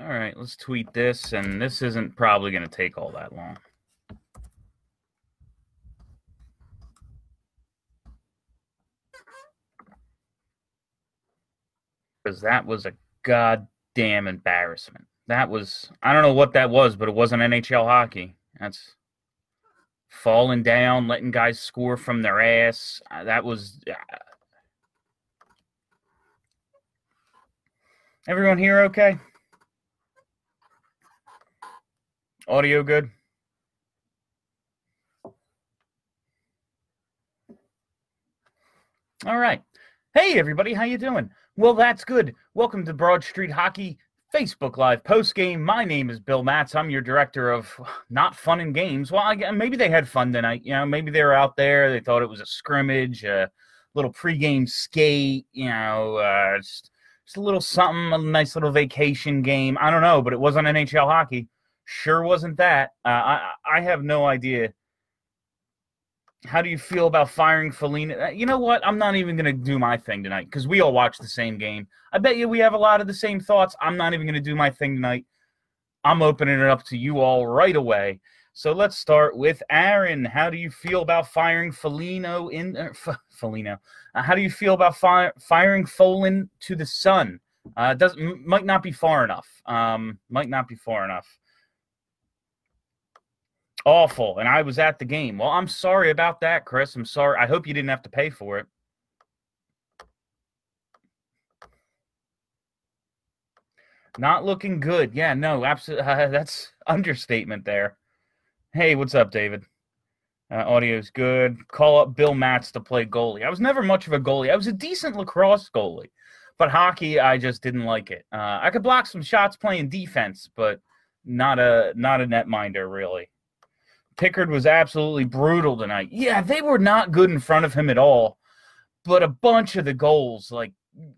All right, let's tweet this, and this isn't probably going to take all that long. Because that was a goddamn embarrassment. That was, I don't know what that was, but it wasn't NHL hockey. That's falling down, letting guys score from their ass. Uh, that was. Uh, everyone here okay? Audio good? All right. Hey everybody, how you doing? Well, that's good. Welcome to Broad Street Hockey Facebook Live post game. My name is Bill Matz. I'm your director of not fun and games. Well, I, maybe they had fun tonight. You know, maybe they were out there. They thought it was a scrimmage, a little pregame skate. You know, uh, just, just a little something, a nice little vacation game. I don't know, but it wasn't NHL hockey. Sure wasn't that. Uh, I I have no idea. How do you feel about firing Foligno? Uh, you know what? I'm not even going to do my thing tonight because we all watch the same game. I bet you we have a lot of the same thoughts. I'm not even going to do my thing tonight. I'm opening it up to you all right away. So let's start with Aaron. How do you feel about firing Foligno in uh, F- Foligno? Uh, how do you feel about fi- firing Folin to the Sun? Uh, does might not be far enough. Um, might not be far enough awful and i was at the game. Well i'm sorry about that chris. I'm sorry. I hope you didn't have to pay for it. Not looking good. Yeah no absolutely uh, that's understatement there. Hey what's up david? Uh, audio's good. Call up bill matz to play goalie. I was never much of a goalie. I was a decent lacrosse goalie but hockey i just didn't like it. Uh, i could block some shots playing defense but not a not a netminder really Pickard was absolutely brutal tonight. Yeah, they were not good in front of him at all. But a bunch of the goals, like,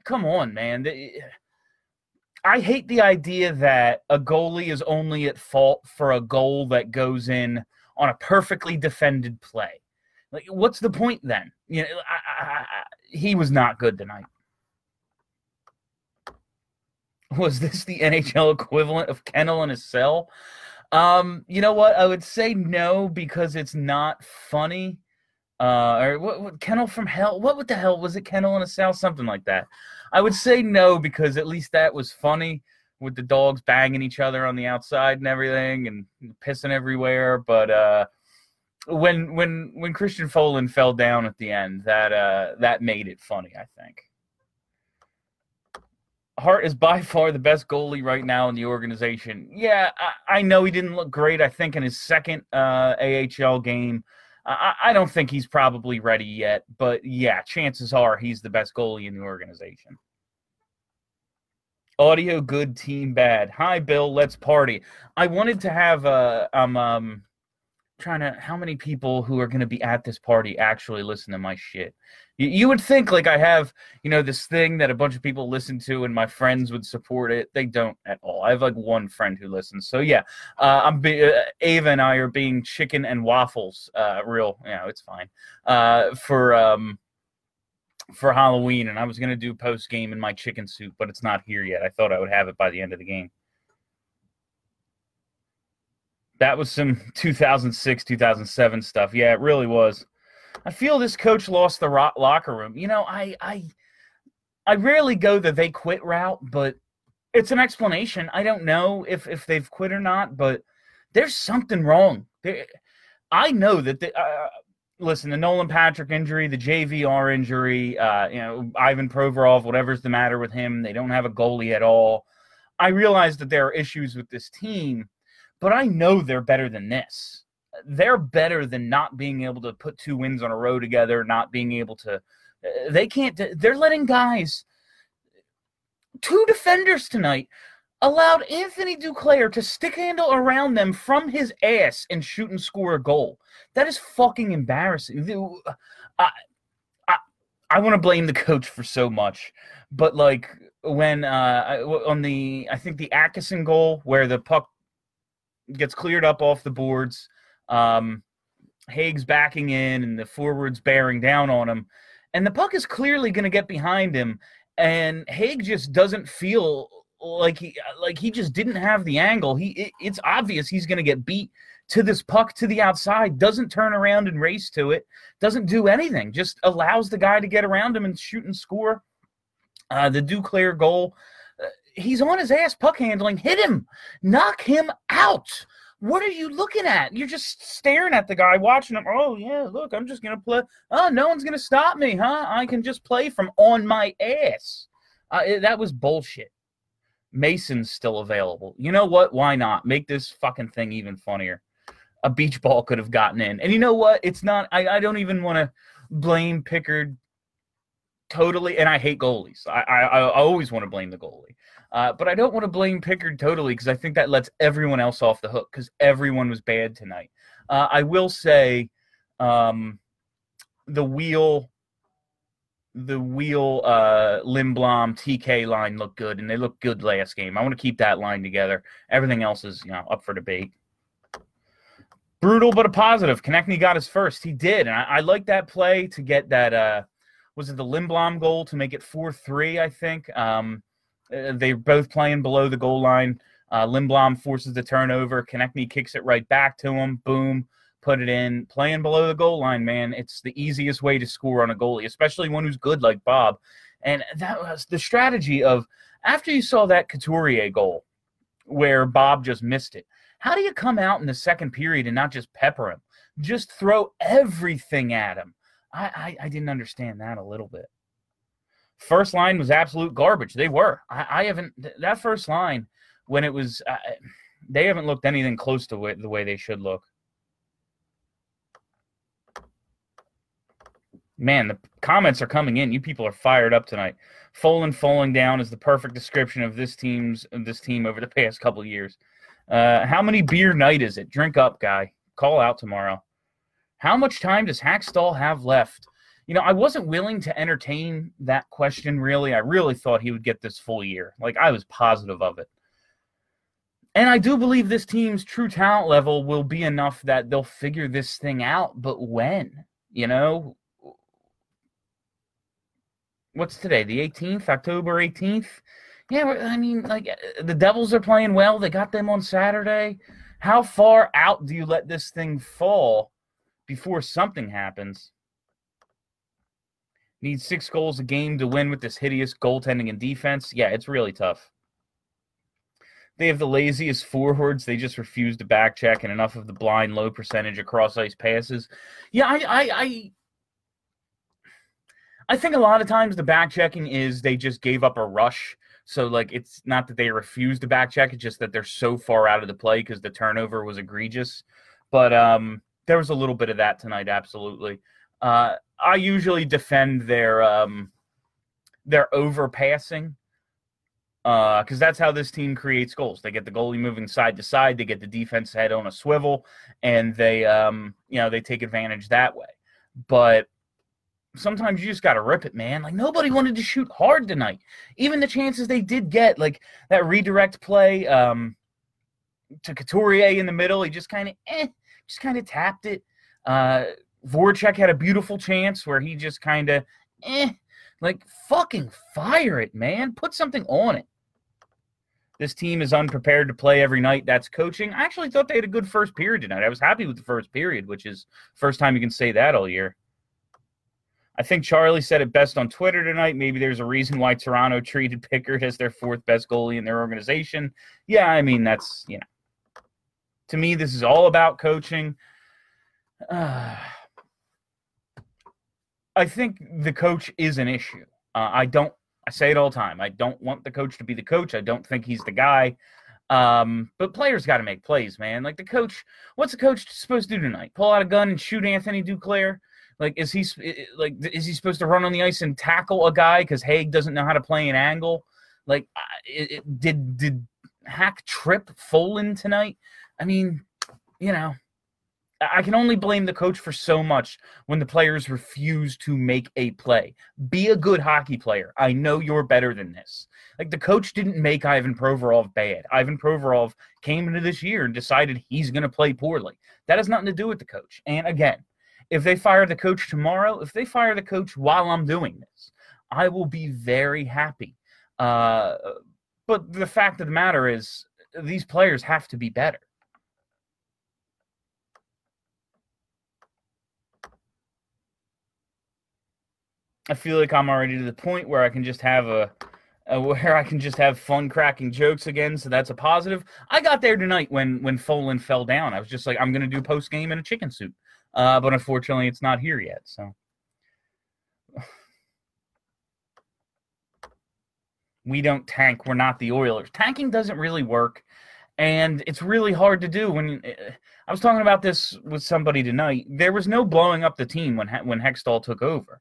come on, man. I hate the idea that a goalie is only at fault for a goal that goes in on a perfectly defended play. Like, what's the point then? You know, I, I, I, he was not good tonight. Was this the NHL equivalent of kennel in a cell? Um, you know what? I would say no because it's not funny. Uh, or what, what Kennel from Hell? What, what the hell was it? Kennel in a Cell? Something like that. I would say no because at least that was funny with the dogs banging each other on the outside and everything and pissing everywhere. But uh, when when when Christian Folin fell down at the end, that uh, that made it funny. I think. Hart is by far the best goalie right now in the organization. Yeah, I, I know he didn't look great. I think in his second uh, AHL game, I, I, don't think he's probably ready yet. But yeah, chances are he's the best goalie in the organization. Audio good, team bad. Hi, Bill. Let's party. I wanted to have a. I'm um, trying to how many people who are going to be at this party actually listen to my shit you, you, would think like i have you know this thing that a bunch of people listen to and my friends would support it. They don't at all. I have like one friend who listens. So yeah uh, i'm be, uh, ava and i are being chicken and waffles uh real you know it's fine uh for um for halloween and i was to do post game in my chicken soup but it's not here yet. I thought i would have it by the end of the game. That was some 2006, 2007 stuff. Yeah, it really was. I feel this coach lost the locker room. You know, I I I rarely go the they quit route, but it's an explanation. I don't know if if they've quit or not, but there's something wrong. There, I know that the, uh, listen, the Nolan Patrick injury, the JVR injury, uh, you know, Ivan Provorov, whatever's the matter with him, they don't have a goalie at all. I realize that there are issues with this team, but I know they're better than this. They're better than not being able to put two wins on a row together, not being able to. Uh, they can't. They're letting guys two defenders tonight allowed Anthony Duclair to stick handle around them from his ass and shoot and score a goal. That is fucking embarrassing. I, I, I want to blame the coach for so much, but like when uh, on the I think the Atkinson goal where the puck gets cleared up off the boards, um, Hägg's backing in and the forwards bearing down on him, and the puck is clearly going to get behind him, and Hägg just doesn't feel like he like he just didn't have the angle. He it, it's obvious he's going to get beat to this puck to the outside. Doesn't turn around and race to it. Doesn't do anything. Just allows the guy to get around him and shoot and score. Uh, the Duclair goal. Uh, he's on his ass puck handling. Hit him. Knock him out. What are you looking at? You're just staring at the guy, watching him. Oh yeah, look, I'm just gonna play. Oh, no one's gonna stop me, huh? I can just play from on my ass. Uh, that was bullshit. Mason's still available. You know what? Why not? Make this fucking thing even funnier. A beach ball could have gotten in. And you know what? It's not, I, I don't even want to blame Pickard totally. And I hate goalies. I, I, I always want to blame the goalie. Uh, but I don't want to blame Pickard totally because I think that lets everyone else off the hook because everyone was bad tonight. Uh, I will say um, the Weal the Weal uh Lindblom TK line looked good and they looked good last game. I want to keep that line together. Everything else is, you know, up for debate. Brutal but a positive. Konecny got his first. He did. And I, I like that play to get that uh was it the Lindblom goal to make it 4-3, I think. Um they're both playing below the goal line. Uh forces the turnover. Konecny kicks it right back to him. Boom put it in, playing below the goal line, man. It's the easiest way to score on a goalie, especially one who's good like Bob. And that was the strategy of after you saw that Couturier goal where Bob just missed it. How do you come out in the second period and not just pepper him? Just throw everything at him. I, I, I didn't understand that a little bit. First line was absolute garbage. They were. I, I haven't that first line when it was. Uh, they haven't looked anything close to it, the way they should look. man, the comments are coming in. You people are fired up tonight. Folin falling down is the perfect description of this team's of this team over the past couple years. Uh, how many beer night is it? Drink up, guy. Call out tomorrow. How much time does Hakstol have left? You know, I wasn't willing to entertain that question really. I really thought he would get this full year. Like I was positive of it. And I do believe this team's true talent level will be enough that they'll figure this thing out, but when? You know, what's today? The 18th, October 18th. Yeah, I mean, like uh, the Devils are playing well. They got them on Saturday. How far out do you let this thing fall before something happens? Need six goals a game to win with this hideous goaltending and defense. Yeah, it's really tough. They have the laziest forwards. They just refuse to back check and enough of the blind low percentage across ice passes. Yeah, I, I, I I think a lot of times the back checking is they just gave up a rush. So like it's not that they refuse to back check, it's just that they're so far out of the play because the turnover was egregious. But um, there was a little bit of that tonight, absolutely. Uh, I usually defend their um, their overpassing because uh, that's how this team creates goals. They get the goalie moving side to side, they get the defense head on a swivel, and they um, you know they take advantage that way. But sometimes you just got to rip it, man. Like nobody wanted to shoot hard tonight. Even the chances they did get, like that redirect play um, to Couturier in the middle, he just kind of, eh, just kind of tapped it. Uh, Voracek had a beautiful chance where he just kind of, eh, like fucking fire it, man. Put something on it. This team is unprepared to play every night. That's coaching. I actually thought they had a good first period tonight. I was happy with the first period, which is first time you can say that all year. I think Charlie said it best on Twitter tonight. Maybe there's a reason why Toronto treated Pickard as their fourth best goalie in their organization. Yeah, I mean, that's, you know, to me, this is all about coaching. Uh, I think the coach is an issue. Uh, I don't, I say it all the time. I don't want the coach to be the coach. I don't think he's the guy. Um, but players got to make plays, man. Like the coach, what's the coach supposed to do tonight? Pull out a gun and shoot Anthony Duclair? Like, is he like is he supposed to run on the ice and tackle a guy because Hägg doesn't know how to play an angle? Like, it, it, did did Hack trip Folin tonight? I mean, you know, I can only blame the coach for so much when the players refuse to make a play. Be a good hockey player. I know you're better than this. Like the coach didn't make Ivan Provorov bad. Ivan Provorov came into this year and decided he's going to play poorly. That has nothing to do with the coach. And again, if they fire the coach tomorrow, if they fire the coach while I'm doing this, I will be very happy. Uh, but the fact of the matter is, these players have to be better. I feel like I'm already to the point where I can just have a, a, where I can just have fun cracking jokes again. So that's a positive. I got there tonight when when Folin fell down. I was just like, I'm gonna do post game in a chicken soup, uh, but unfortunately, it's not here yet. So we don't tank. We're not the Oilers. Tanking doesn't really work, and it's really hard to do. When uh, I was talking about this with somebody tonight, there was no blowing up the team when when Hextall took over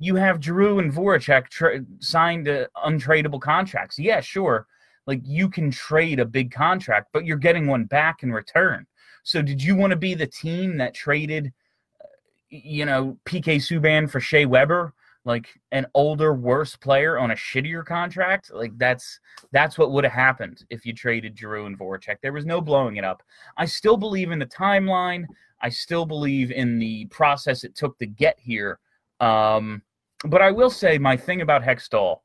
you have Drew and Voracek tra- signed uh, untradeable contracts. Yeah, sure. Like you can trade a big contract, but you're getting one back in return. So did you want to be the team that traded, you know, PK Subban for Shea Weber, like an older, worse player on a shittier contract? Like that's that's what would have happened if you traded Drew and Voracek. There was no blowing it up. I still believe in the timeline. I still believe in the process it took to get here. Um, but I will say my thing about Hextall,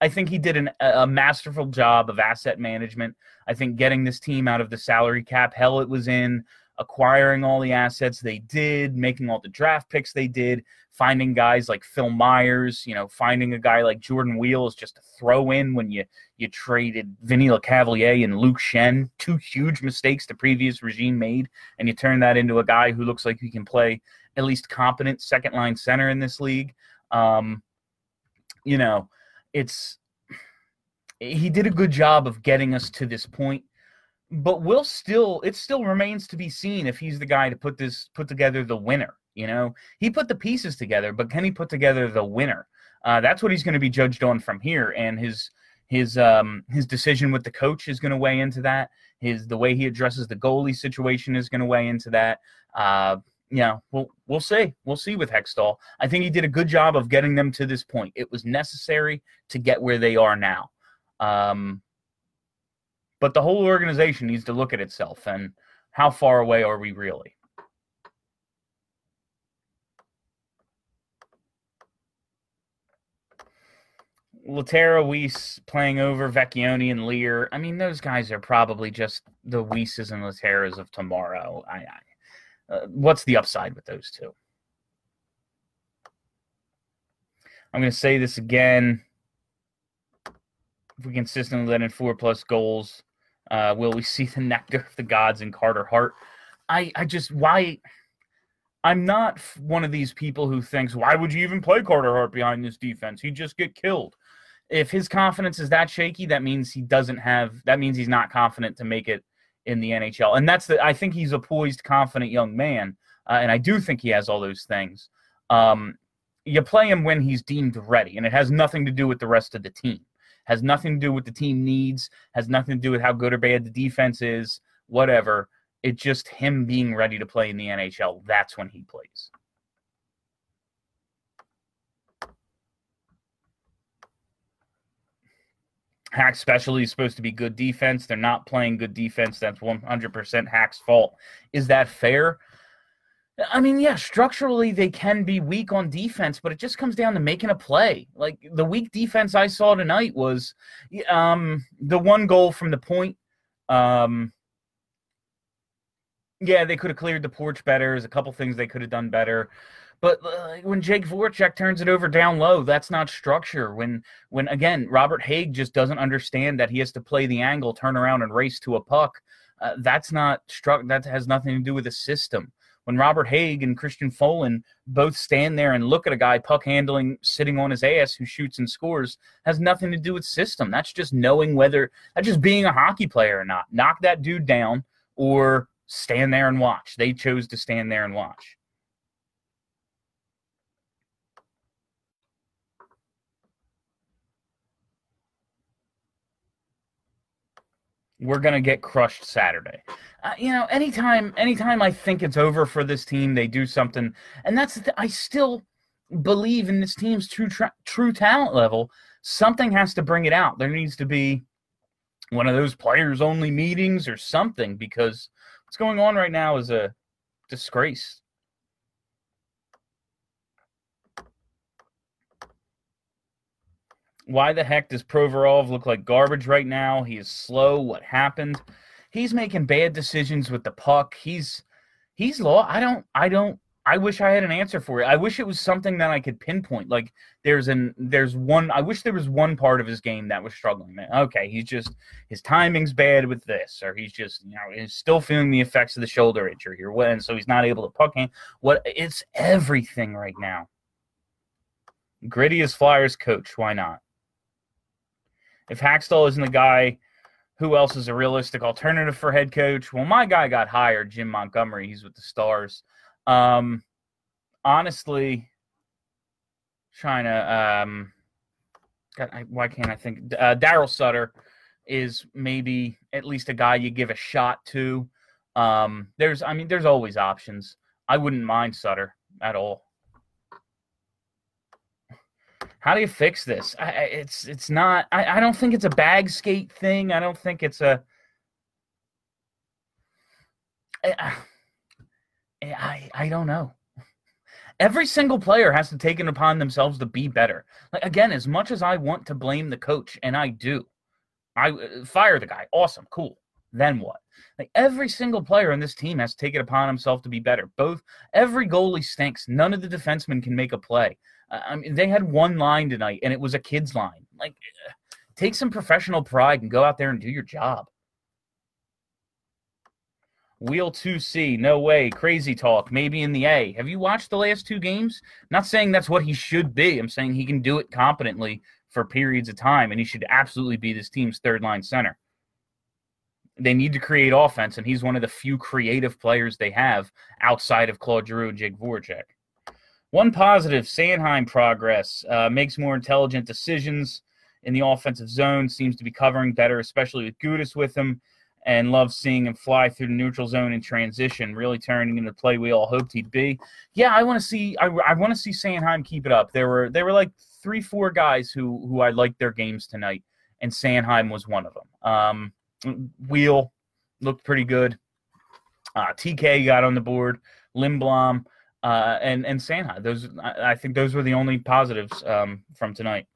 I think he did an, a masterful job of asset management. I think getting this team out of the salary cap hell it was in, acquiring all the assets they did, making all the draft picks they did, finding guys like Phil Myers, you know, finding a guy like Jordan Wheels just to throw in when you you traded Vinny Lecavalier and Luke Schenn, two huge mistakes the previous regime made, and you turn that into a guy who looks like he can play at least competent second line center in this league. Um, you know, it's he did a good job of getting us to this point, but we'll still it still remains to be seen if he's the guy to put this put together the winner. You know, he put the pieces together, but can he put together the winner? Uh, that's what he's going to be judged on from here, and his his um his decision with the coach is going to weigh into that. His the way he addresses the goalie situation is going to weigh into that. Uh, yeah, we'll we'll see. We'll see with Hextall. I think he did a good job of getting them to this point. It was necessary to get where they are now. Um, but the whole organization needs to look at itself and how far away are we really? Lehtera, Weise playing over Vecchione and Leier. I mean, those guys are probably just the Weises and Lehteras of tomorrow. I, I uh, what's the upside with those two? I'm going to say this again. If we consistently let in four plus goals, uh, will we see the nectar of the gods in Carter Hart? I, I just, why? I'm not one of these people who thinks, why would you even play Carter Hart behind this defense? He'd just get killed. If his confidence is that shaky, that means he doesn't have, that means he's not confident to make it in the NHL. And that's the I think he's a poised, confident young man, uh, and I do think he has all those things. Um, you play him when he's deemed ready, and it has nothing to do with the rest of the team. Has nothing to do with the team needs. Has nothing to do with how good or bad the defense is. Whatever. It's just him being ready to play in the NHL. That's when he plays. Hack specialty is supposed to be good defense. They're not playing good defense. That's 100% Hack's fault. Is that fair? I mean, yeah, structurally they can be weak on defense, but it just comes down to making a play. Like the weak defense I saw tonight was um, the one goal from the point. Um, yeah, they could have cleared the porch better. There's a couple things they could have done better. But uh, when Jake Voracek turns it over down low, that's not structure. When when again Robert Hägg just doesn't understand that he has to play the angle, turn around, and race to a puck. Uh, that's not struck. That has nothing to do with the system. When Robert Hägg and Christian Folin both stand there and look at a guy puck handling, sitting on his ass who shoots and scores, has nothing to do with system. That's just knowing whether that's just being a hockey player or not. Knock that dude down or stand there and watch. They chose to stand there and watch. We're gonna get crushed Saturday. Uh, you know, anytime, anytime I think it's over for this team, they do something, and that's the, I still believe in this team's true tra- true talent level. Something has to bring it out. There needs to be one of those players only meetings or something because what's going on right now is a disgrace. Why the heck does Provorov look like garbage right now? He is slow. What happened? He's making bad decisions with the puck. He's he's law. I don't I don't I wish I had an answer for it. I wish it was something that I could pinpoint. Like there's an there's one I wish there was one part of his game that was struggling. Okay, he's just his timing's bad with this, or he's just you know he's still feeling the effects of the shoulder injury here, and so he's not able to puck in. What it's everything right now. Gritty Grittiest Flyers coach, why not? If Hakstol isn't the guy, who else is a realistic alternative for head coach? Well, my guy got hired, Jim Montgomery. He's with the Stars. Um, honestly, trying to um, God, I, why can't I think? Uh, Darryl Sutter is maybe at least a guy you give a shot to. Um, there's, I mean, there's always options. I wouldn't mind Sutter at all. How do you fix this? I, it's it's not. I, I don't think it's a bag skate thing. I don't think it's a. I, I, I don't know. Every single player has to take it upon themselves to be better. Like again, as much as I want to blame the coach, and I do, I uh, fire the guy. Awesome, cool. Then what? Like every single player on this team has to take it upon himself to be better. Both every goalie stinks. None of the defensemen can make a play. I mean, they had one line tonight, and it was a kid's line. Like, take some professional pride and go out there and do your job. Weal 2C, no way. Crazy talk, maybe in the A. Have you watched the last two games? not saying that's what he should be. I'm saying he can do it competently for periods of time, and he should absolutely be this team's third line center. They need to create offense, and he's one of the few creative players they have outside of Claude Giroux and Jake Voracek. One positive Sanheim progress uh, makes more intelligent decisions in the offensive zone, seems to be covering better, especially with Gudas with him and love seeing him fly through the neutral zone in transition, really turning into the play we all hoped he'd be. Yeah, I want to see I, I want to see Sanheim keep it up. There were there were like three four guys who who I liked their games tonight, and Sanheim was one of them. Um, Weal looked pretty good. Uh, TK got on the board. Lindblom uh, and and Sanheim. Those I, I think those were the only positives um, from tonight.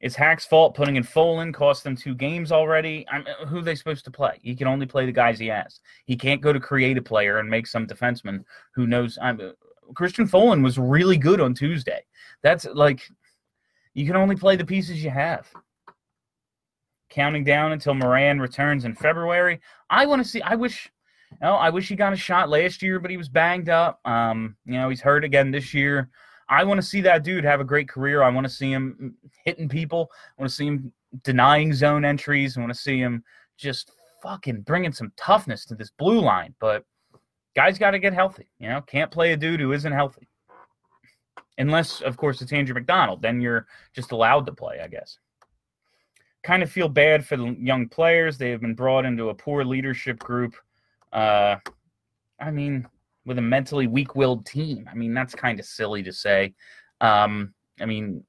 It's Hack's fault putting in Folin cost them two games already. I'm, who are they supposed to play? He can only play the guys he has. He can't go to create a player and make some defenseman who knows. I'm, Christian Folin was really good on Tuesday. That's like you can only play the pieces you have. Counting down until Morin returns in February. I want to see. I wish. You know, I wish he got a shot last year, but he was banged up. Um, you know, he's hurt again this year. I want to see that dude have a great career. I want to see him hitting people. I want to see him denying zone entries. I want to see him just fucking bringing some toughness to this blue line. But guys got to get healthy. You know, can't play a dude who isn't healthy. Unless, of course, it's Andrew McDonald. Then you're just allowed to play, I guess. Kind of feel bad for the young players. They have been brought into a poor leadership group. Uh, I mean, with a mentally weak-willed team. I mean, that's kind of silly to say. Um, I mean,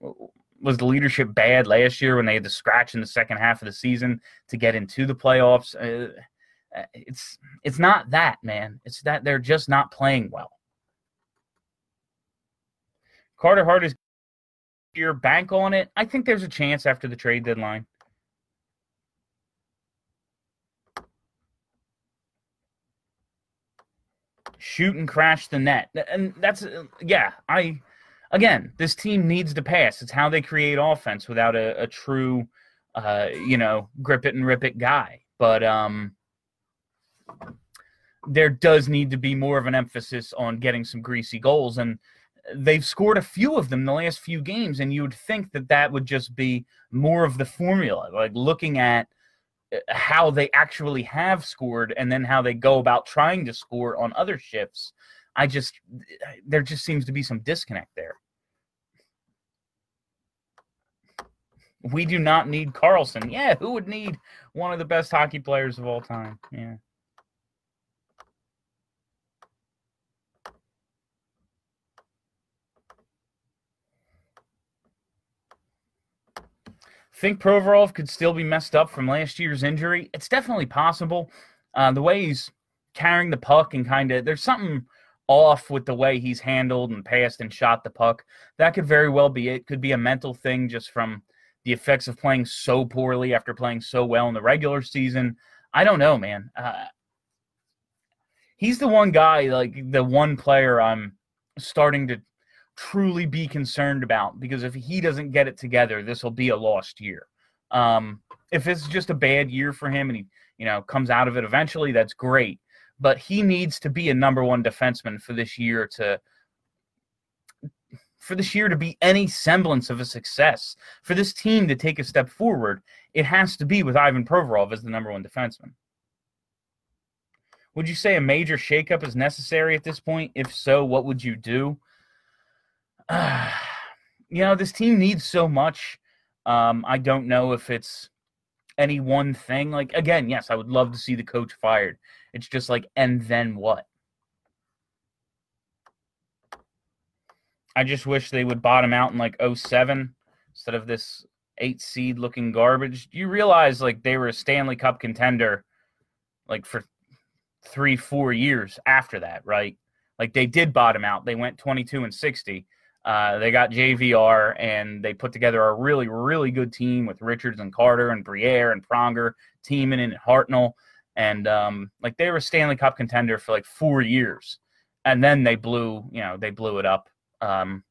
was the leadership bad last year when they had to scratch in the second half of the season to get into the playoffs? Uh, uh, it's it's not that, man. It's that they're just not playing well. Carter Hart is your bank on it. I think there's a chance after the trade deadline. Shoot and crash the net. And that's, yeah, I, again, this team needs to pass. It's how they create offense without a, a true, uh, you know, grip it and rip it guy. But, um, there does need to be more of an emphasis on getting some greasy goals. And they've scored a few of them the last few games. And you would think that that would just be more of the formula, like looking at, how they actually have scored and then how they go about trying to score on other shifts. I just there just seems to be some disconnect there. We do not need Karlsson. Yeah, who would need one of the best hockey players of all time? Yeah. Think Provorov could still be messed up from last year's injury? It's definitely possible. Uh, the way he's carrying the puck and kind of there's something off with the way he's handled and passed and shot the puck. That could very well be it. Could be a mental thing just from the effects of playing so poorly after playing so well in the regular season. I don't know, man. Uh, he's the one guy, like the one player I'm starting to truly be concerned about because if he doesn't get it together, this will be a lost year. Um, if it's just a bad year for him and he, you know, comes out of it eventually, that's great but he needs to be a number one defenseman for this year to for this year to be any semblance of a success. For this team to take a step forward, it has to be with Ivan Provorov as the number one defenseman. Would you say a major shakeup is necessary at this point? If so, what would you do? You know, this team needs so much. Um, I don't know if it's any one thing. Like, again, yes, I would love to see the coach fired. It's just like, and then what? I just wish they would bottom out in like 07 instead of this eight seed looking garbage. You realize like they were a Stanley Cup contender like for three, four years after that, right? Like they did bottom out. They went 22 and 60. Uh, they got JVR and they put together a really, really good team with Richards and Carter and Briere and Pronger, Timonen and Hartnell and um, like they were Stanley Cup contender for like four years, and then they blew, you know, they blew it up. Um,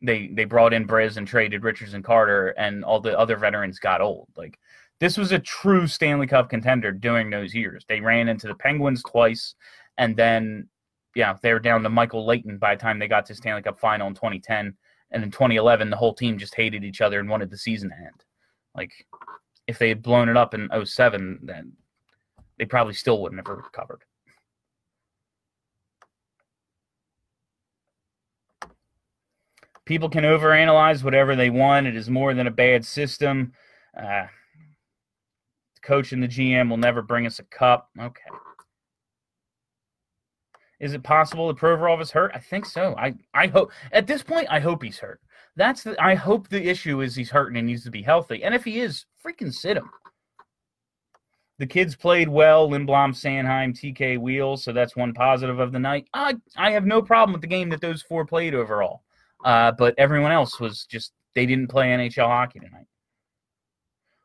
they they brought in Briz and traded Richards and Carter, and all the other veterans got old. Like this was a true Stanley Cup contender during those years. They ran into the Penguins twice, and then yeah, they were down to Michael Leighton by the time they got to Stanley Cup final in 2010. And in 2011, the whole team just hated each other and wanted the season to end. Like, if they had blown it up in 07, then they probably still wouldn't have recovered. People can overanalyze whatever they want. It is more than a bad system. Uh, the coach and the GM will never bring us a cup. Okay. Is it possible that Provorov is hurt? I think so. I, I hope at this point I hope he's hurt. That's the I hope the issue is he's hurt and needs to be healthy. And if he is, freaking sit him the kids played well. Lindblom, Sanheim, TK Wheels. So that's one positive of the night. I, I have no problem with the game that those four played overall. Uh, but everyone else was just, they didn't play NHL hockey tonight.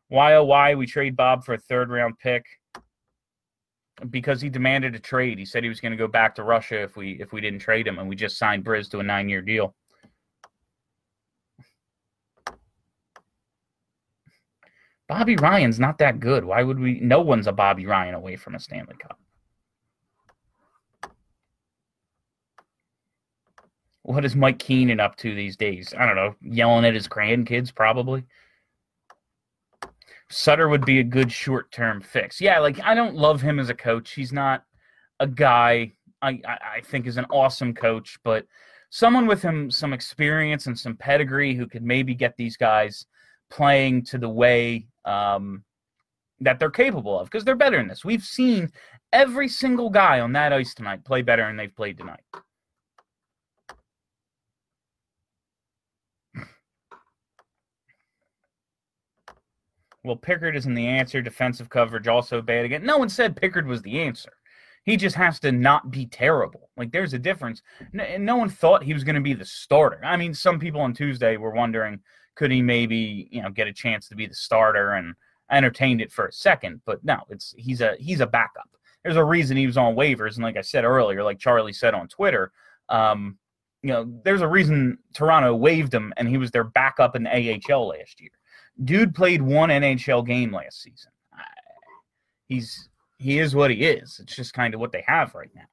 Why, oh, why we trade Bob for a third round pick? Because he demanded a trade. He said he was going to go back to Russia if we if we didn't trade him, and we just signed Briz to a nine year deal. Bobby Ryan's not that good. Why would we? No one's a Bobby Ryan away from a Stanley Cup. What is Mike Keenan up to these days? I don't know. Yelling at his grandkids, probably. Sutter would be a good short term fix. Yeah, like I don't love him as a coach. He's not a guy I, I think is an awesome coach, but someone with him some experience and some pedigree who could maybe get these guys playing to the way um, that they're capable of because they're better in this. We've seen every single guy on that ice tonight play better than they've played tonight. Well, Pickard isn't the answer. Defensive coverage also bad again. No one said Pickard was the answer. He just has to not be terrible. Like there's a difference. No, no one thought he was going to be the starter. I mean, some people on Tuesday were wondering could he maybe you know get a chance to be the starter and entertained it for a second but no it's he's a he's a backup there's a reason he was on waivers and like i said earlier like charlie said on twitter um you know there's a reason toronto waived him and he was their backup in the ahl last year dude played one nhl game last season he's he is what he is it's just kind of what they have right now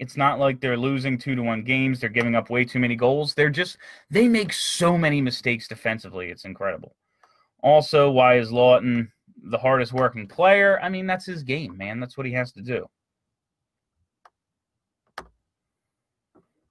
It's not like they're losing two to one games. They're giving up way too many goals. They're just they make so many mistakes defensively. It's incredible. Also, why is Laughton the hardest working player? I mean, that's his game, man. That's what he has to do.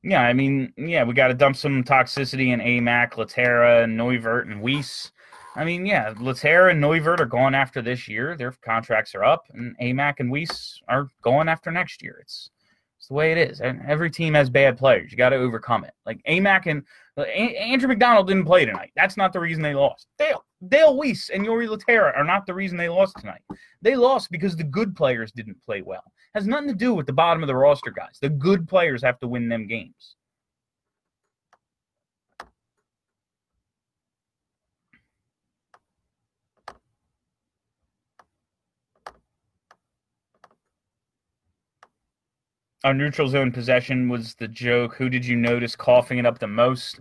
Yeah, I mean, yeah, we got to dump some toxicity in AMAC, Lehtera, and Neuvirth and Weise. I mean, yeah, Lehtera and Neuvirth are going after this year. Their contracts are up, and AMAC and Weise are going after next year. It's it's the way it is. And every team has bad players. You got to overcome it. Like AMAC and Uh, Andrew McDonald didn't play tonight. That's not the reason they lost. Dale Dale Weise and Jori Lehtera are not the reason they lost tonight. They lost because the good players didn't play well. Has nothing to do with the bottom of the roster guys. The good players have to win them games. Our neutral zone possession was the joke. Who did you notice coughing it up the most?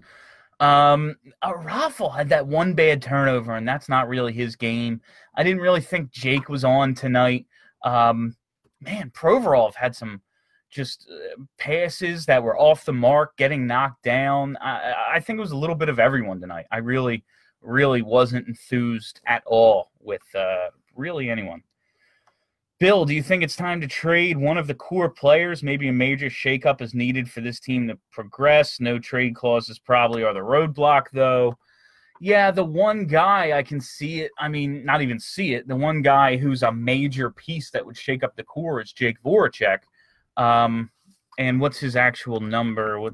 Um, uh, Raffl had that one bad turnover, and that's not really his game. I didn't really think Jake was on tonight. Um, man, Provorov had some just uh, passes that were off the mark, getting knocked down. I, I think it was a little bit of everyone tonight. I really, really wasn't enthused at all with uh, really anyone. Bill, do you think it's time to trade one of the core players? Maybe a major shakeup is needed for this team to progress. No trade clauses probably are the roadblock, though. Yeah, the one guy I can see it. I mean, not even see it. The one guy who's a major piece that would shake up the core is Jake Voracek. Um, and what's his actual number?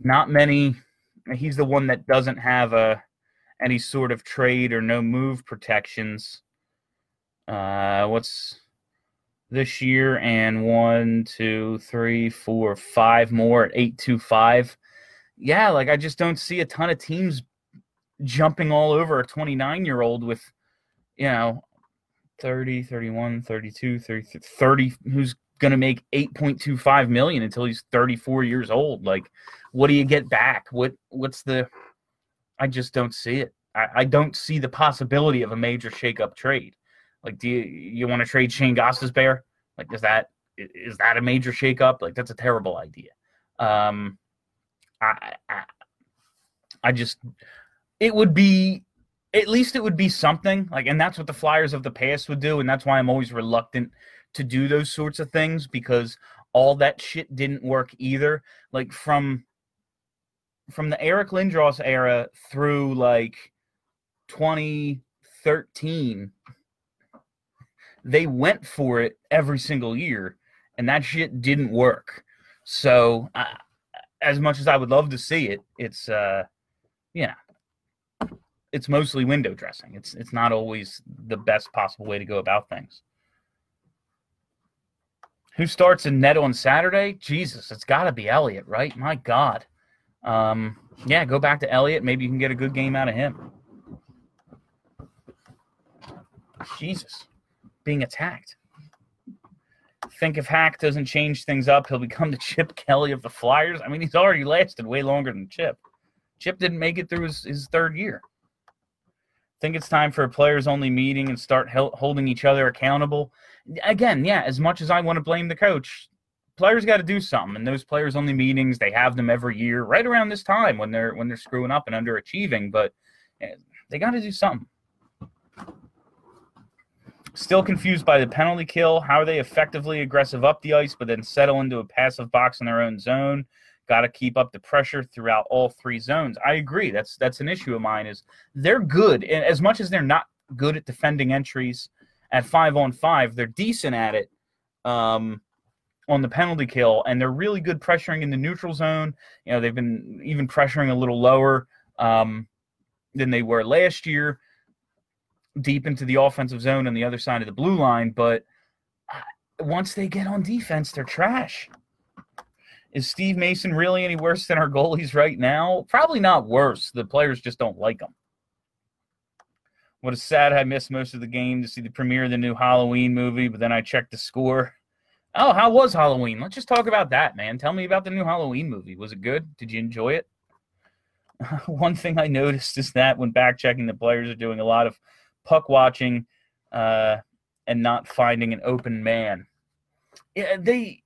Not many. He's the one that doesn't have a any sort of trade or no move protections. Uh, what's this year? And one, two, three, four, five more at eight two five. Yeah, like I just don't see a ton of teams jumping all over a 29 year old with, you know, 30, 31, 32, 30, 30 who's going to make 8.25 million until he's 34 years old. Like, what do you get back? What, what's the, I just don't see it. I, I don't see the possibility of a major shakeup trade. Like, do you you want to trade Shayne Gostisbehere? Like, is that is that a major shakeup? Like, that's a terrible idea. Um, I, I I just it would be at least it would be something like, and that's what the Flyers of the past would do, and that's why I'm always reluctant to do those sorts of things because all that shit didn't work either. Like from from the Eric Lindros era through like 2013 they went for it every single year, and that shit didn't work. So, uh, as much as I would love to see it, it's uh, yeah, it's mostly window dressing. It's it's not always the best possible way to go about things. Who starts in net on Saturday? Jesus, it's got to be Elliott, right? My God. Um, yeah, go back to Elliott. Maybe you can get a good game out of him. Jesus being attacked. Think if Hack doesn't change things up, he'll become the Chip Kelly of the Flyers. I mean, he's already lasted way longer than Chip. Chip didn't make it through his, his third year. Think it's time for a players only meeting and start holding each other accountable. Again, yeah, as much as I want to blame the coach, players got to do something. And those players only meetings, they have them every year, right around this time when they're when they're screwing up and underachieving. But eh, they got to do something. Still confused by the penalty kill. How are they effectively aggressive up the ice, but then settle into a passive box in their own zone? Got to keep up the pressure throughout all three zones. I agree. That's that's an issue of mine. Is they're good, and as much as they're not good at defending entries at five on five, they're decent at it. Um, on the penalty kill, and they're really good pressuring in the neutral zone. You know, they've been even pressuring a little lower um, than they were last year deep into the offensive zone on the other side of the blue line, but uh, once they get on defense, they're trash. Is Steve Mason really any worse than our goalies right now? Probably not worse. The players just don't like him. What a sad I missed most of the game to see the premiere of the new Halloween movie, but then I checked the score. Oh, how was Halloween? Let's just talk about that, man. Tell me about the new Halloween movie. Was it good? Did you enjoy it? One thing I noticed is that when back checking, the players are doing a lot of puck watching uh, and not finding an open man. Yeah, they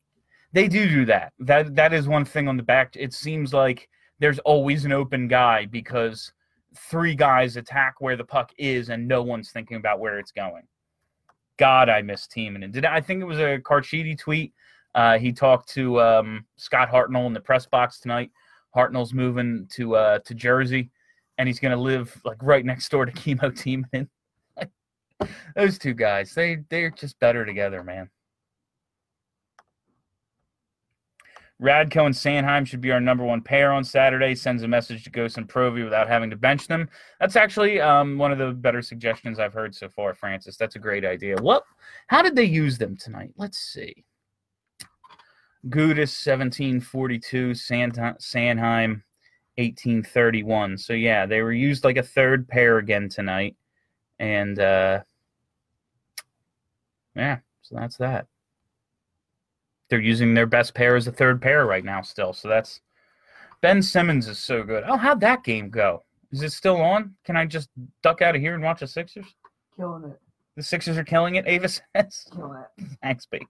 they do do that. That that is one thing on the back. It seems like there's always an open guy because three guys attack where the puck is and no one's thinking about where it's going. God, I miss teaming. And did I think it was a Carchidi tweet Uh, he talked to um, Scott Hartnell in the press box tonight. Hartnell's moving to uh, to Jersey, and he's going to live like right next door to Kimmo Timonen. Those two guys, they they're just better together, man. Radko and Sanheim should be our number one pair on Saturday. Sends a message to Ghost and Provy without having to bench them. That's actually um, one of the better suggestions I've heard so far, Francis. That's a great idea. What? How did they use them tonight? Let's see. Gudas 1742, Sanheim 1831. So yeah, they were used like a third pair again tonight, and uh, yeah, so that's that they're using their best pair as a third pair right now still. So that's Ben Simmons is so good. Oh, how'd that game go? Is it still on? Can I just duck out of here and watch the Sixers? Killing it. The Sixers are killing it, Ava says. Killing it. Thanks, babe.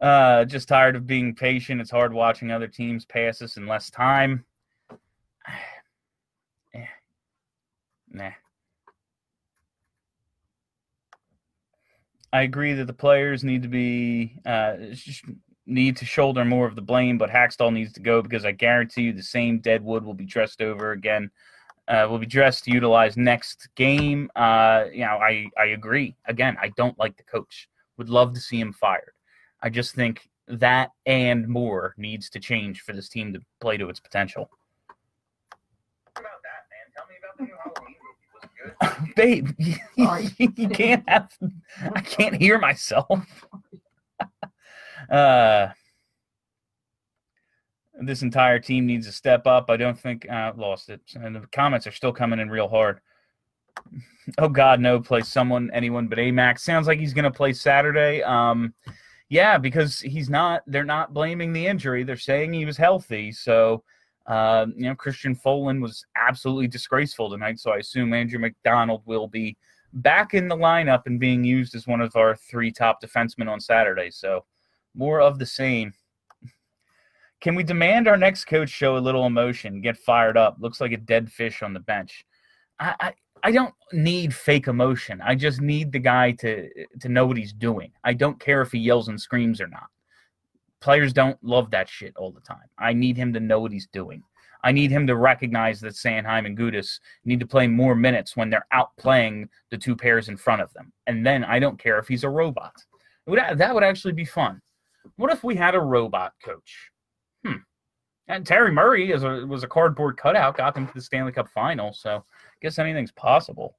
Uh, just tired of being patient. It's hard watching other teams pass us in less time. Nah. I agree that the players need to be uh, need to shoulder more of the blame, but Hakstol needs to go because I guarantee you the same deadwood will be dressed over again. Uh, will be dressed to utilize next game. Uh, you know, I I agree. Again, I don't like the coach. Would love to see him fired. I just think that and more needs to change for this team to play to its potential. About that, man. Tell me about the new Halloween babe, you, you can't have. I can't hear myself. uh, this entire team needs to step up. I don't think I uh, lost it, and the comments are still coming in real hard. Oh God, no! Play someone, anyone but Amax. Sounds like he's going to play Saturday. Um, yeah, because he's not. They're not blaming the injury. They're saying he was healthy. So uh, you know, Christian Folin was absolutely disgraceful tonight, so I assume Andrew MacDonald will be back in the lineup and being used as one of our three top defensemen on Saturday. So more of the same. Can we demand our next coach show a little emotion, get fired up? Looks like a dead fish on the bench. I, I, I don't need fake emotion. I just need the guy to to know what he's doing. I don't care if he yells and screams or not players don't love that shit all the time. I need him to know what he's doing. I need him to recognize that Sanheim and Gudas need to play more minutes when they're out playing the two pairs in front of them. And then I don't care if he's a robot. Would, that would actually be fun. What if we had a robot coach? Hmm. And Terry Murray is a, was a cardboard cutout, got them to the Stanley Cup final. So I guess anything's possible.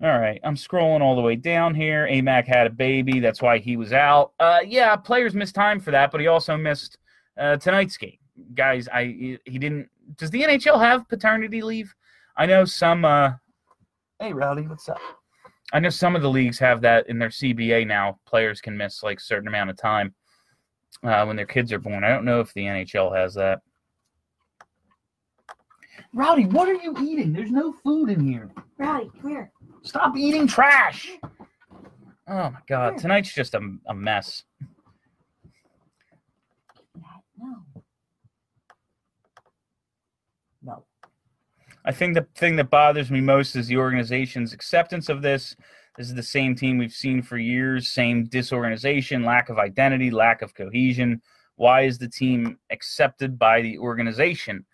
All right, I'm scrolling all the way down here. Amac had a baby, that's why he was out. Uh, yeah, players missed time for that, but he also missed uh, tonight's game. Guys, I he didn't. Does the NHL have paternity leave? I know some. Uh, hey, Rowdy, what's up? I know some of the leagues have that in their CBA now. Players can miss like a certain amount of time uh, when their kids are born. I don't know if the NHL has that. Rowdy, what are you eating? There's no food in here. Rowdy, come here. Stop eating trash. Oh my god, hmm. tonight's just a, a mess. No. No. I think the thing that bothers me most is the organization's acceptance of this. This is the same team we've seen for years, same disorganization, lack of identity, lack of cohesion. Why is the team accepted by the organization?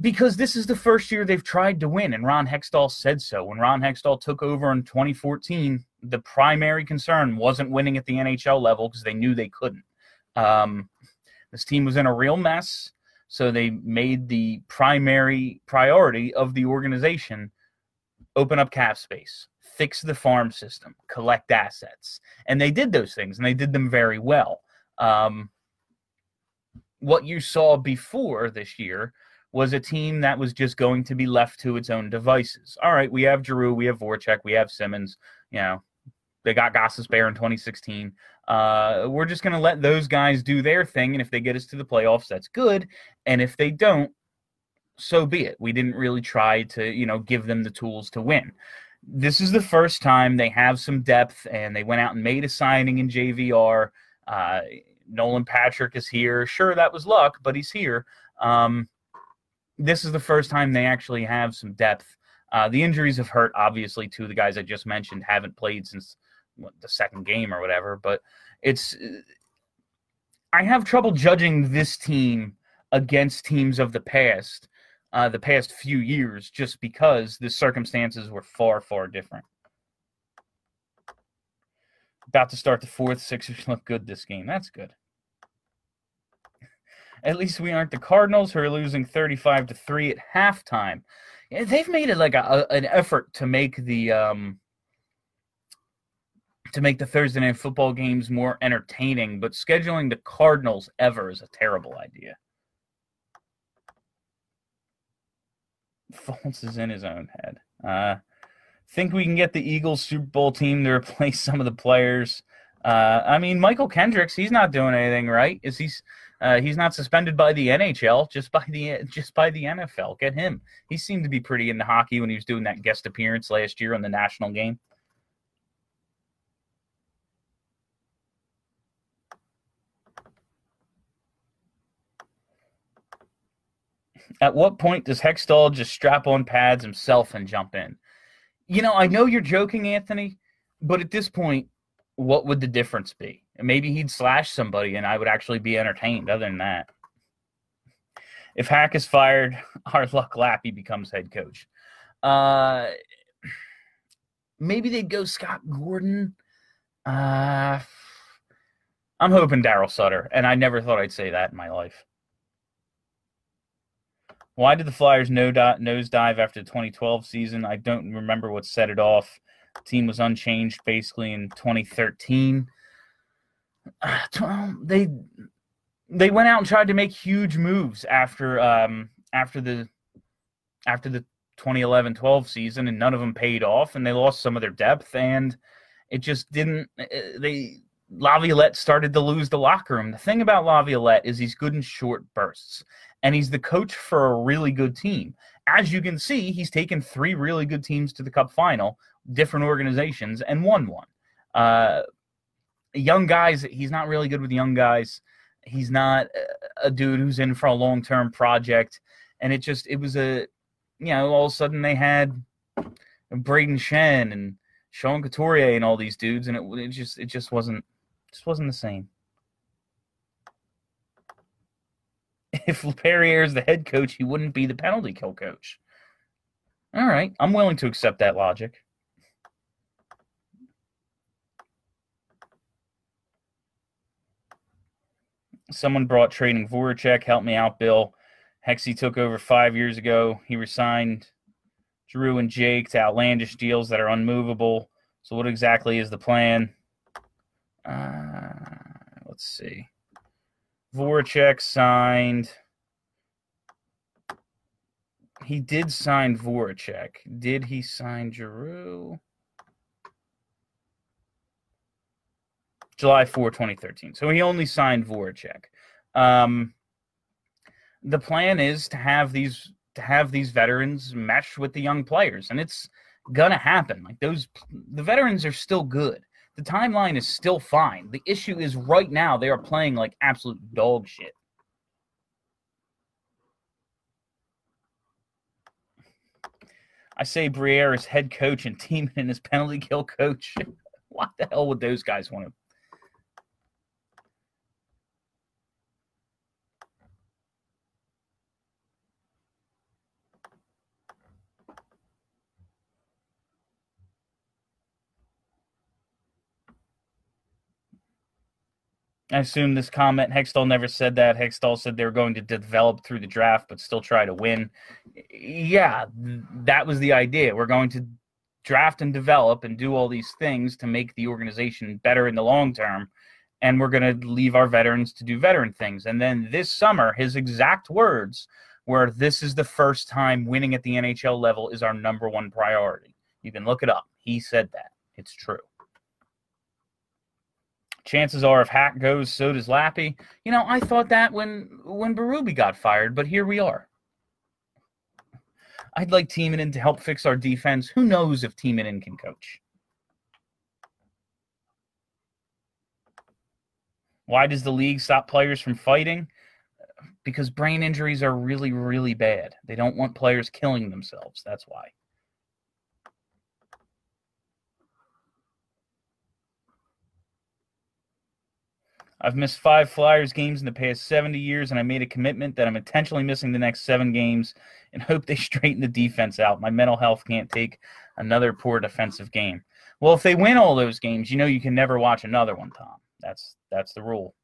Because this is the first year they've tried to win, and Ron Hextall said so. When Ron Hextall took over in 2014, the primary concern wasn't winning at the NHL level because they knew they couldn't. Um, this team was in a real mess, so they made the primary priority of the organization open up cap space, fix the farm system, collect assets. And they did those things, and they did them very well. Um, what you saw before this year was a team that was just going to be left to its own devices. All right, we have Giroux, we have Voracek, we have Simmons. You know, they got Gostisbehere in 2016. Uh, we're just going to let those guys do their thing, and if they get us to the playoffs, that's good. And if they don't, so be it. We didn't really try to, you know, give them the tools to win. This is the first time they have some depth, and they went out and made a signing in JVR. Uh, Nolan Patrick is here. Sure, that was luck, but he's here. Um, this is the first time they actually have some depth. Uh, the injuries have hurt, obviously, two of the guys I just mentioned haven't played since what, the second game or whatever. But it's I have trouble judging this team against teams of the past, uh, the past few years, just because the circumstances were far far different. About to start the fourth. Sixers look good this game. That's good. At least we aren't the Cardinals who are losing 35 to 3 at halftime. They've made it like a, a- an effort to make the um to make the Thursday night football games more entertaining, but scheduling the Cardinals ever is a terrible idea. Fultz is in his own head. Uh think we can get the Eagles Super Bowl team to replace some of the players. Uh, I mean, Mychal Kendricks, he's not doing anything right. Is he's uh, he's not suspended by the NHL, just by the just by the NFL. Get him. He seemed to be pretty into hockey when he was doing that guest appearance last year on the national game. At what point does Hextall just strap on pads himself and jump in? You know, I know you're joking, Anthony, but at this point, what would the difference be? Maybe he'd slash somebody and I would actually be entertained. Other than that, if Hack is fired, our luck Lappy becomes head coach. Uh, maybe they'd go Scott Gordon. Uh, I'm hoping Darryl Sutter, and I never thought I'd say that in my life. Why did the Flyers no nosedive after the 2012 season? I don't remember what set it off. Team was unchanged basically in 2013. Uh, they they went out and tried to make huge moves after um, after the after the 2011-12 season, and none of them paid off, and they lost some of their depth, and it just didn't. uh, They Laviolette started to lose the locker room. The thing about Laviolette is he's good in short bursts, and he's the coach for a really good team. As you can see, he's taken three really good teams to the Cup final, different organizations, and won one. Uh, young guys, he's not really good with young guys. He's not a- dude who's in for a long term project, and it just it was a you know all of a sudden they had Brayden Schenn and Sean Couturier and all these dudes, and it, it just it just wasn't just wasn't the same. If Perrier is the head coach, he wouldn't be the penalty kill coach. All right, I'm willing to accept that logic. Someone brought trading Voracek. Help me out, Bill. Hexy took over five years ago. He resigned Drew and Jake to outlandish deals that are unmovable. So, what exactly is the plan? Uh, let's see. Voracek signed. He did sign Voracek. Did he sign Giroux? July 4, 2013. So he only signed Voracek. Um, the plan is to have these to have these veterans mesh with the young players, and it's gonna happen. Like those, the veterans are still good. The timeline is still fine. The issue is right now they are playing like absolute dog shit. I say Briere is head coach and Teeman is penalty kill coach. what the hell would those guys want to? I assume this comment, Hextall never said that. Hextall said they were going to develop through the draft, but still try to win. Yeah, th- that was the idea. We're going to draft and develop and do all these things to make the organization better in the long term. And we're going to leave our veterans to do veteran things. And then this summer, his exact words were this is the first time winning at the NHL level is our number one priority. You can look it up. He said that. It's true chances are if Hack goes, so does Lappy. You know, I thought that when when Berube got fired, but here we are. I'd like Timonen to help fix our defense. Who knows if Timonen can coach? Why does the league stop players from fighting? Because brain injuries are really, really bad. They don't want players killing themselves. That's why. I've missed five Flyers games in the past 70 years, and I made a commitment that I'm intentionally missing the next seven games and hope they straighten the defense out. My mental health can't take another poor defensive game. Well, if they win all those games, you know you can never watch another one, Tom. That's that's the rule.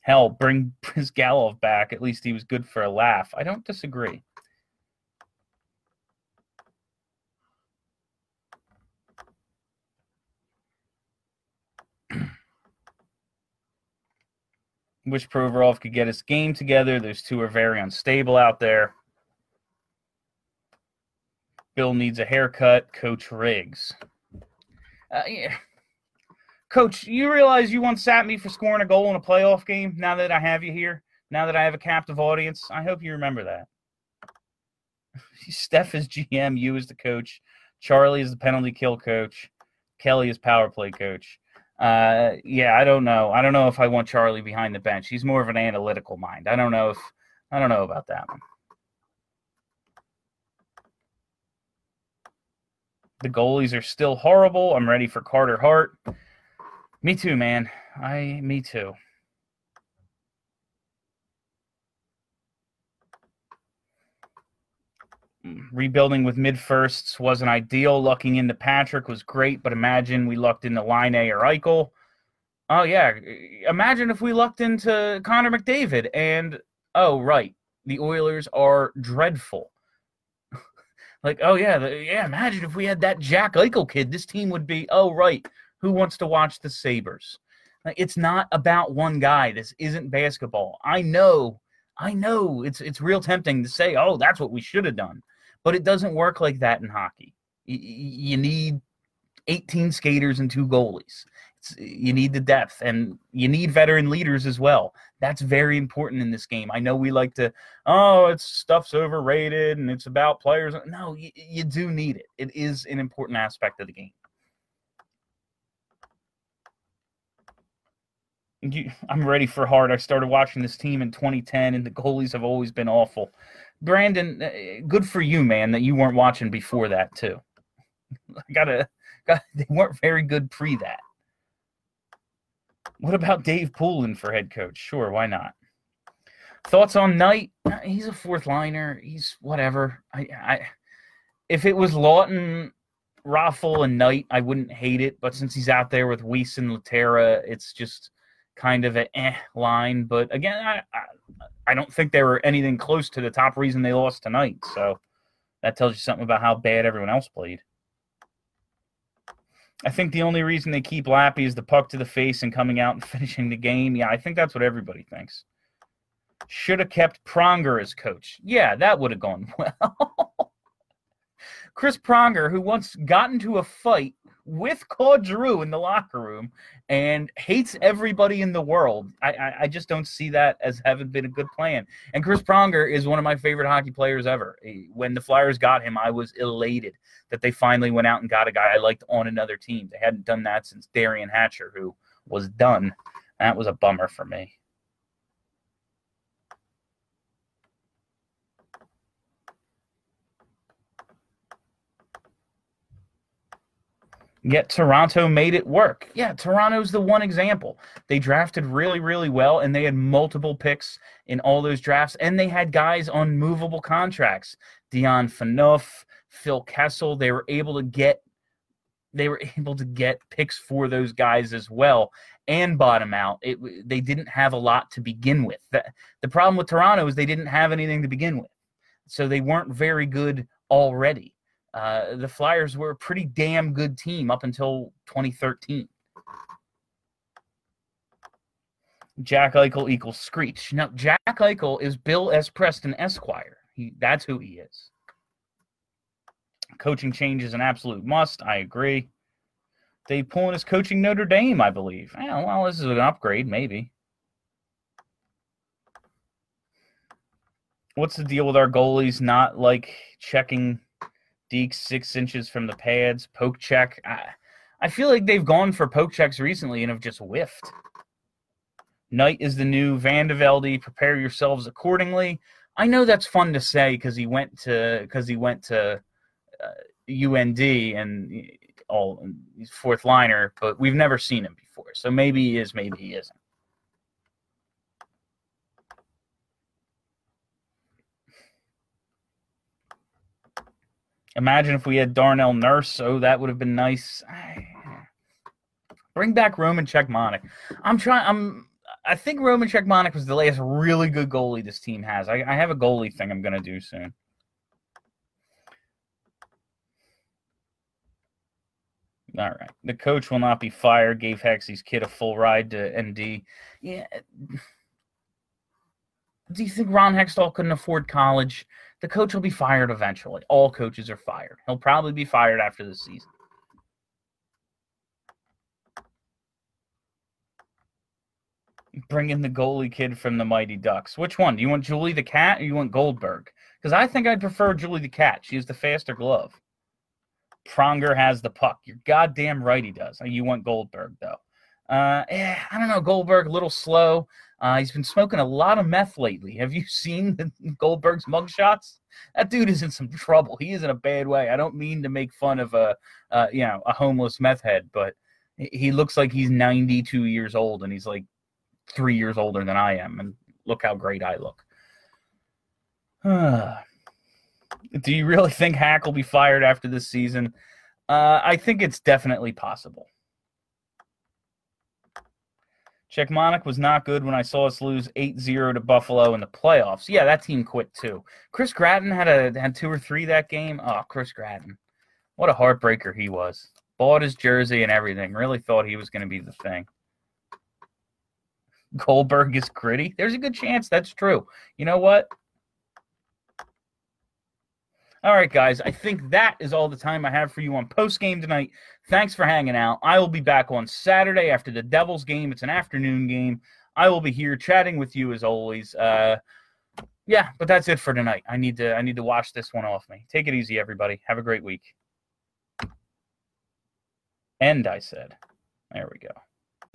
Hell, bring Bryzgalov back. At least he was good for a laugh. I don't disagree. Wish Provorov could get his game together. Those two are very unstable out there. Bill needs a haircut. Coach Riggs. Uh, yeah. Coach, you realize you once sat me for scoring a goal in a playoff game now that I have you here? Now that I have a captive audience? I hope you remember that. Steph is GM, you is the coach, Charlie is the penalty kill coach, Kelly is power play coach. Uh, yeah, I don't know. I don't know if I want Charlie behind the bench. He's more of an analytical mind. I don't know if I don't know about that one. The goalies are still horrible. I'm ready for Carter Hart. Me too, man. I me too. Rebuilding with mid firsts wasn't ideal. Lucking into Patrick was great, but imagine we lucked into Laine or Eichel. Oh yeah, imagine if we lucked into Connor McDavid and oh right, the Oilers are dreadful. like oh yeah, the, yeah. Imagine if we had that Jack Eichel kid. This team would be oh right. Who wants to watch the Sabres? Like, it's not about one guy. This isn't basketball. I know, I know. It's it's real tempting to say, oh, that's what we should have done, but it doesn't work like that in hockey. You, you need 18 skaters and two goalies. It's, you need the depth and you need veteran leaders as well. That's very important in this game. I know we like to, oh, it's stuff's overrated and it's about players. No, you, you do need it. It is an important aspect of the game. You, I'm ready for Hart. I started watching this team in 2010, and the goalies have always been awful. Brandon, uh, good for you, man, that you weren't watching before that too. I gotta, got they weren't very good pre that. What about Dave Poulin for head coach? Sure, why not? Thoughts on Knight? Uh, he's a fourth liner. He's whatever. I, I, if it was Laughton, Raffl, and Knight, I wouldn't hate it. But since he's out there with Weise and Lehtera, it's just kind of an eh line. But again, I, I, I don't think they were anything close to the top reason they lost tonight. So that tells you something about how bad everyone else played. I think the only reason they keep Lappy is the puck to the face and coming out and finishing the game. Yeah, I think that's what everybody thinks. Should have kept Pronger as coach. Yeah, that would have gone well. Chris Pronger, who once got into a fight with Claude Giroux in the locker room and hates everybody in the world. I, I, I, just don't see that as having been a good plan. And Chris Pronger is one of my favorite hockey players ever. Eh, when the Flyers got him, I was elated that they finally went out and got a guy I liked on another team. They hadn't done that since Derian Hatcher, who was done. That was a bummer for me. Yet Toronto made it work. Yeah, Toronto's the one example. They drafted really, really well, and they had multiple picks in all those drafts, and they had guys on movable contracts. Dion Phaneuf, Phil Kessel. They were able to get they were able to get picks for those guys as well and bottom out. It, they didn't have a lot to begin with. The, the problem with Toronto is they didn't have anything to begin with. So they weren't very good already. Uh, the Flyers were a pretty damn good team up until 2013. Jack Eichel equals Screech. Now, Jack Eichel is Bill S. Preston Esquire. He, that's who he is. Coaching change is an absolute must. I agree. They pulling his coaching Notre Dame, I believe. Yeah, well, this is an upgrade, maybe. What's the deal with our goalies not like checking Deke six inches from the pads, poke check. I, I feel like they've gone for poke checks recently and have just whiffed. Knight is the new VandeVelde. Prepare yourselves accordingly. I know that's fun to say because he went to because he went to uh, UND and all fourth liner, but we've never seen him before. So maybe he is, maybe he isn't. Imagine if we had Darnell Nurse. Oh, that would have been nice. Bring back Roman Cechmanek. I'm trying. I'm. I think Roman Cechmanek was the last really good goalie this team has. I, I have a goalie thing I'm gonna do soon. All right. The coach will not be fired. Gave Hexy's kid a full ride to ND. Yeah. Do you think Ron Hextall couldn't afford college? The coach will be fired eventually. All coaches are fired. He'll probably be fired after the season. Bring in the goalie kid from the Mighty Ducks. Which one? Do you want Julie the Cat or you want Goldberg? Because I think I'd prefer Julie the Cat. She has the faster glove. Pronger has the puck. You're goddamn right he does. You want Goldberg, though. Uh, eh, I don't know. Goldberg, a little slow. Uh, he's been smoking a lot of meth lately. Have you seen Goldberg's mugshots? That dude is in some trouble. He is in a bad way. I don't mean to make fun of a, uh, you know, a homeless meth head, but he looks like he's 92 years old and he's like three years older than I am. And look how great I look. Do you really think Hack will be fired after this season? Uh, I think it's definitely possible. Cechmanek was not good when I saw us lose 8-0 to Buffalo in the playoffs. Yeah, that team quit too. Chris Gratton had a had two or three that game. Oh, Chris Gratton. What a heartbreaker he was. Bought his jersey and everything. Really thought he was going to be the thing. Goldberg is gritty. There's a good chance that's true. You know what? All right, guys. I think that is all the time I have for you on post game tonight. Thanks for hanging out. I will be back on Saturday after the Devils game. It's an afternoon game. I will be here chatting with you as always. Uh, yeah, but that's it for tonight. I need to I need to wash this one off me. Take it easy, everybody. Have a great week. End, I said. There we go.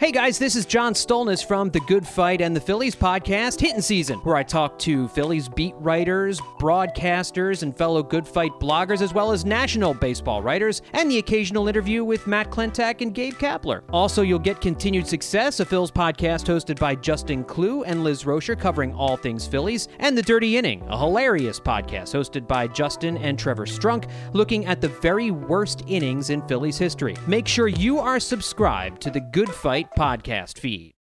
Hey guys, this is John Stolnis from The Good Fight and the Phillies podcast, Hitting Season, where I talk to Phillies beat writers, broadcasters, and fellow Good Fight bloggers, as well as national baseball writers, and the occasional interview with Matt Klentak and Gabe Kapler. Also, you'll get Continued Success, a Phil's podcast hosted by Justin Klugh and Liz Roscher, covering all things Phillies, and The Dirty Inning, a hilarious podcast hosted by Justin and Trevor Strunk, looking at the very worst innings in Phillies history. Make sure you are subscribed to The Good Fight podcast feed.